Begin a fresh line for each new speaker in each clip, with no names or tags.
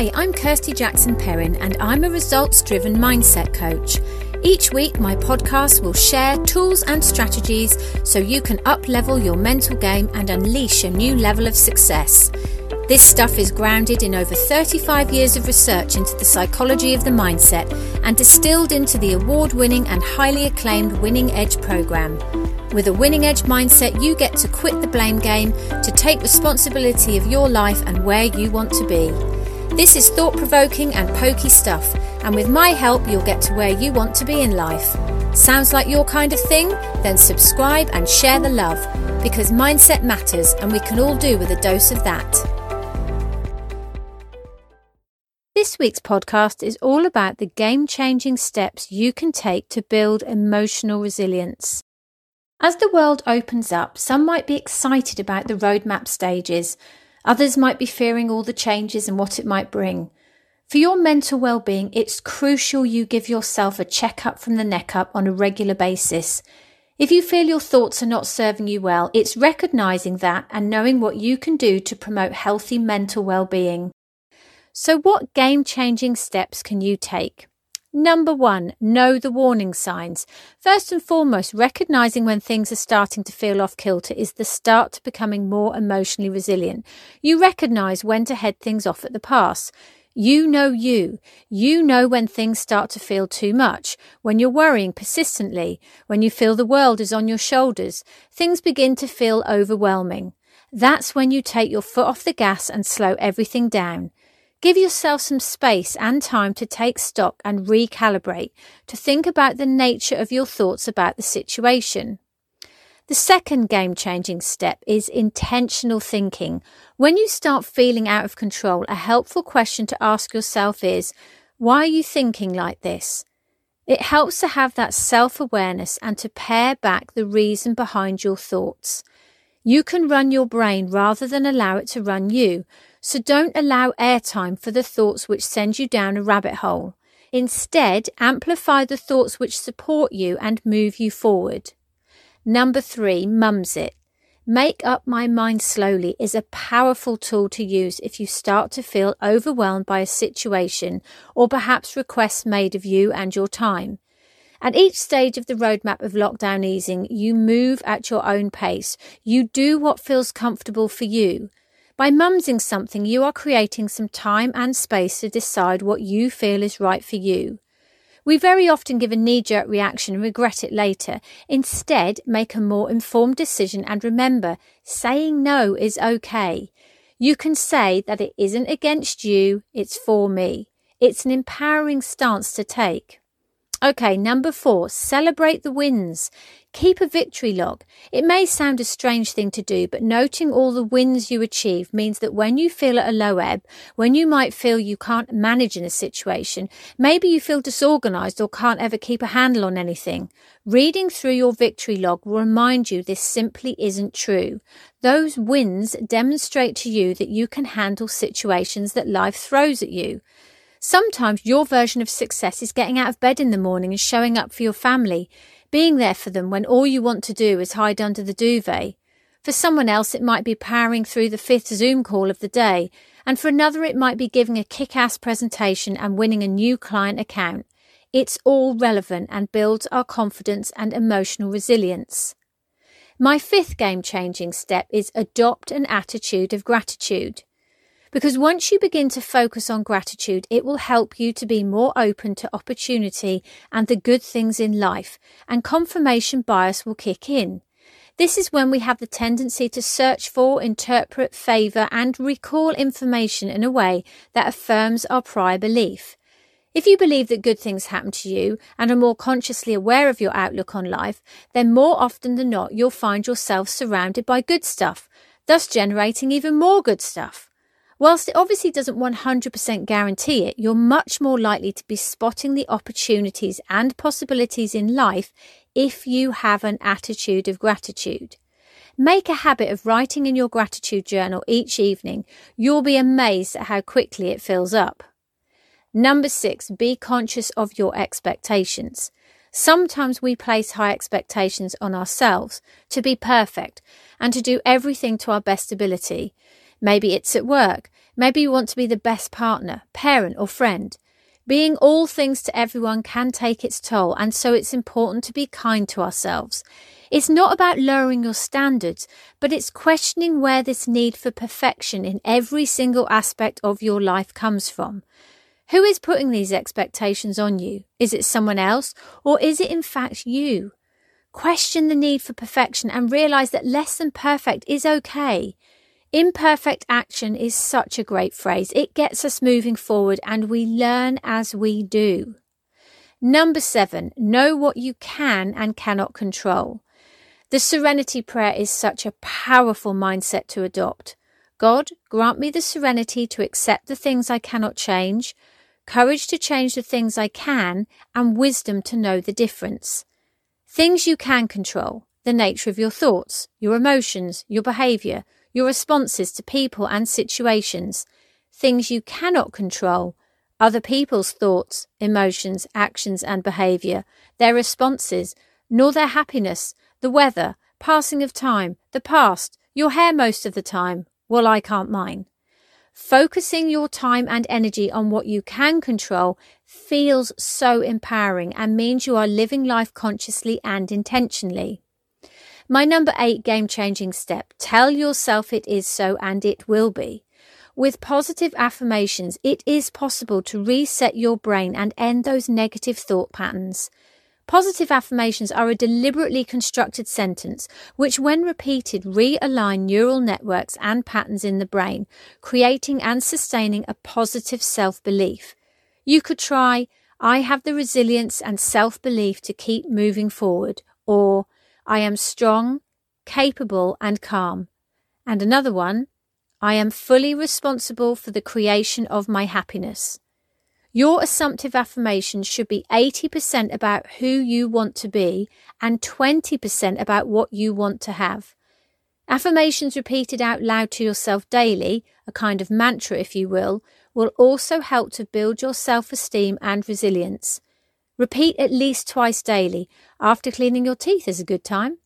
Hi, I'm Kirsty Jackson Perrin, and I'm a results driven mindset coach. Each week, my podcast will share tools and strategies so you can up level your mental game and unleash a new level of success. This stuff is grounded in over 35 years of research into the psychology of the mindset and distilled into the award winning and highly acclaimed Winning Edge program. With a winning edge mindset, you get to quit the blame game to take responsibility of your life and where you want to be. This is thought provoking and pokey stuff, and with my help, you'll get to where you want to be in life. Sounds like your kind of thing? Then subscribe and share the love, because mindset matters, and we can all do with a dose of that. This week's podcast is all about the game changing steps you can take to build emotional resilience. As the world opens up, some might be excited about the roadmap stages, Others might be fearing all the changes and what it might bring. For your mental well-being, it's crucial you give yourself a checkup from the neck up on a regular basis. If you feel your thoughts are not serving you well, it's recognizing that and knowing what you can do to promote healthy mental well-being. So what game-changing steps can you take? Number one, know the warning signs. First and foremost, recognizing when things are starting to feel off kilter is the start to becoming more emotionally resilient. You recognize when to head things off at the pass. You know you. You know when things start to feel too much, when you're worrying persistently, when you feel the world is on your shoulders, things begin to feel overwhelming. That's when you take your foot off the gas and slow everything down. Give yourself some space and time to take stock and recalibrate, to think about the nature of your thoughts about the situation. The second game changing step is intentional thinking. When you start feeling out of control, a helpful question to ask yourself is, why are you thinking like this? It helps to have that self awareness and to pare back the reason behind your thoughts. You can run your brain rather than allow it to run you, so don't allow airtime for the thoughts which send you down a rabbit hole. Instead, amplify the thoughts which support you and move you forward. Number three, mums it. Make up my mind slowly is a powerful tool to use if you start to feel overwhelmed by a situation or perhaps requests made of you and your time. At each stage of the roadmap of lockdown easing, you move at your own pace. You do what feels comfortable for you. By mumsing something, you are creating some time and space to decide what you feel is right for you. We very often give a knee jerk reaction and regret it later. Instead, make a more informed decision and remember, saying no is okay. You can say that it isn't against you, it's for me. It's an empowering stance to take. Okay, number four, celebrate the wins. Keep a victory log. It may sound a strange thing to do, but noting all the wins you achieve means that when you feel at a low ebb, when you might feel you can't manage in a situation, maybe you feel disorganized or can't ever keep a handle on anything. Reading through your victory log will remind you this simply isn't true. Those wins demonstrate to you that you can handle situations that life throws at you. Sometimes your version of success is getting out of bed in the morning and showing up for your family, being there for them when all you want to do is hide under the duvet. For someone else, it might be powering through the fifth Zoom call of the day, and for another, it might be giving a kick ass presentation and winning a new client account. It's all relevant and builds our confidence and emotional resilience. My fifth game changing step is adopt an attitude of gratitude. Because once you begin to focus on gratitude, it will help you to be more open to opportunity and the good things in life, and confirmation bias will kick in. This is when we have the tendency to search for, interpret, favour, and recall information in a way that affirms our prior belief. If you believe that good things happen to you and are more consciously aware of your outlook on life, then more often than not, you'll find yourself surrounded by good stuff, thus generating even more good stuff. Whilst it obviously doesn't 100% guarantee it, you're much more likely to be spotting the opportunities and possibilities in life if you have an attitude of gratitude. Make a habit of writing in your gratitude journal each evening. You'll be amazed at how quickly it fills up. Number six, be conscious of your expectations. Sometimes we place high expectations on ourselves to be perfect and to do everything to our best ability. Maybe it's at work. Maybe you want to be the best partner, parent, or friend. Being all things to everyone can take its toll, and so it's important to be kind to ourselves. It's not about lowering your standards, but it's questioning where this need for perfection in every single aspect of your life comes from. Who is putting these expectations on you? Is it someone else, or is it in fact you? Question the need for perfection and realize that less than perfect is okay. Imperfect action is such a great phrase. It gets us moving forward and we learn as we do. Number seven, know what you can and cannot control. The serenity prayer is such a powerful mindset to adopt. God, grant me the serenity to accept the things I cannot change, courage to change the things I can, and wisdom to know the difference. Things you can control the nature of your thoughts, your emotions, your behaviour, your responses to people and situations, things you cannot control, other people's thoughts, emotions, actions, and behaviour, their responses, nor their happiness, the weather, passing of time, the past, your hair most of the time. Well, I can't mine. Focusing your time and energy on what you can control feels so empowering and means you are living life consciously and intentionally. My number eight game changing step tell yourself it is so and it will be. With positive affirmations, it is possible to reset your brain and end those negative thought patterns. Positive affirmations are a deliberately constructed sentence which, when repeated, realign neural networks and patterns in the brain, creating and sustaining a positive self belief. You could try, I have the resilience and self belief to keep moving forward, or I am strong, capable, and calm. And another one, I am fully responsible for the creation of my happiness. Your assumptive affirmation should be 80% about who you want to be and 20% about what you want to have. Affirmations repeated out loud to yourself daily, a kind of mantra if you will, will also help to build your self esteem and resilience. Repeat at least twice daily. After cleaning your teeth is a good time.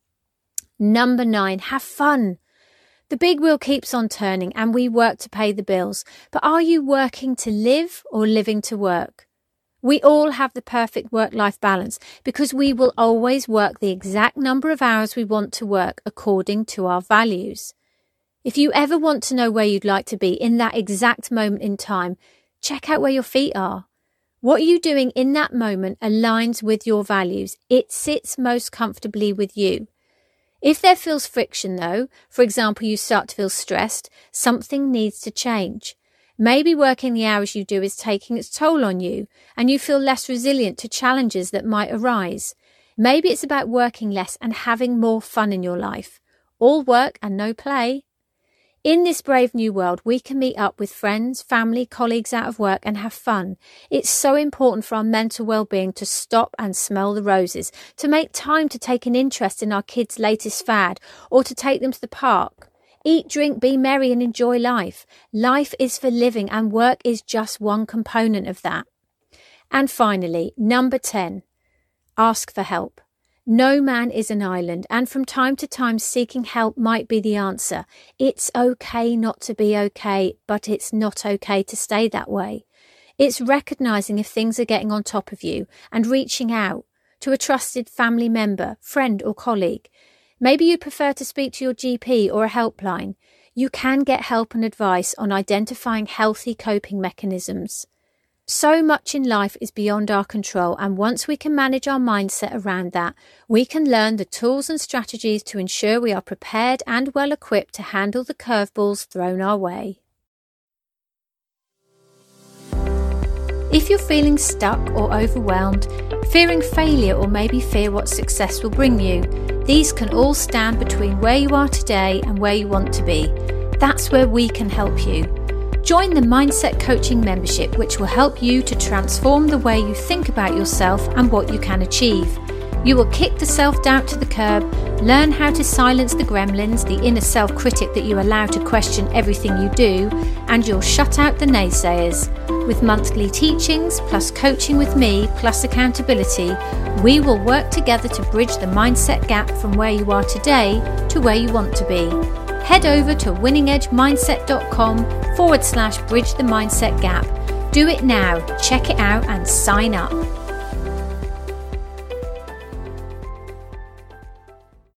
Number nine, have fun. The big wheel keeps on turning and we work to pay the bills. But are you working to live or living to work? We all have the perfect work life balance because we will always work the exact number of hours we want to work according to our values. If you ever want to know where you'd like to be in that exact moment in time, check out where your feet are. What you're doing in that moment aligns with your values. It sits most comfortably with you. If there feels friction, though, for example, you start to feel stressed, something needs to change. Maybe working the hours you do is taking its toll on you and you feel less resilient to challenges that might arise. Maybe it's about working less and having more fun in your life. All work and no play. In this brave new world, we can meet up with friends, family, colleagues out of work and have fun. It's so important for our mental well-being to stop and smell the roses, to make time to take an interest in our kids' latest fad, or to take them to the park. Eat, drink, be merry and enjoy life. Life is for living and work is just one component of that. And finally, number 10, ask for help. No man is an island, and from time to time, seeking help might be the answer. It's okay not to be okay, but it's not okay to stay that way. It's recognizing if things are getting on top of you and reaching out to a trusted family member, friend, or colleague. Maybe you prefer to speak to your GP or a helpline. You can get help and advice on identifying healthy coping mechanisms. So much in life is beyond our control, and once we can manage our mindset around that, we can learn the tools and strategies to ensure we are prepared and well equipped to handle the curveballs thrown our way. If you're feeling stuck or overwhelmed, fearing failure, or maybe fear what success will bring you, these can all stand between where you are today and where you want to be. That's where we can help you. Join the Mindset Coaching membership, which will help you to transform the way you think about yourself and what you can achieve. You will kick the self doubt to the curb, learn how to silence the gremlins, the inner self critic that you allow to question everything you do, and you'll shut out the naysayers. With monthly teachings, plus coaching with me, plus accountability, we will work together to bridge the mindset gap from where you are today to where you want to be. Head over to winningedgemindset.com forward slash bridge the mindset gap. Do it now, check it out, and sign up.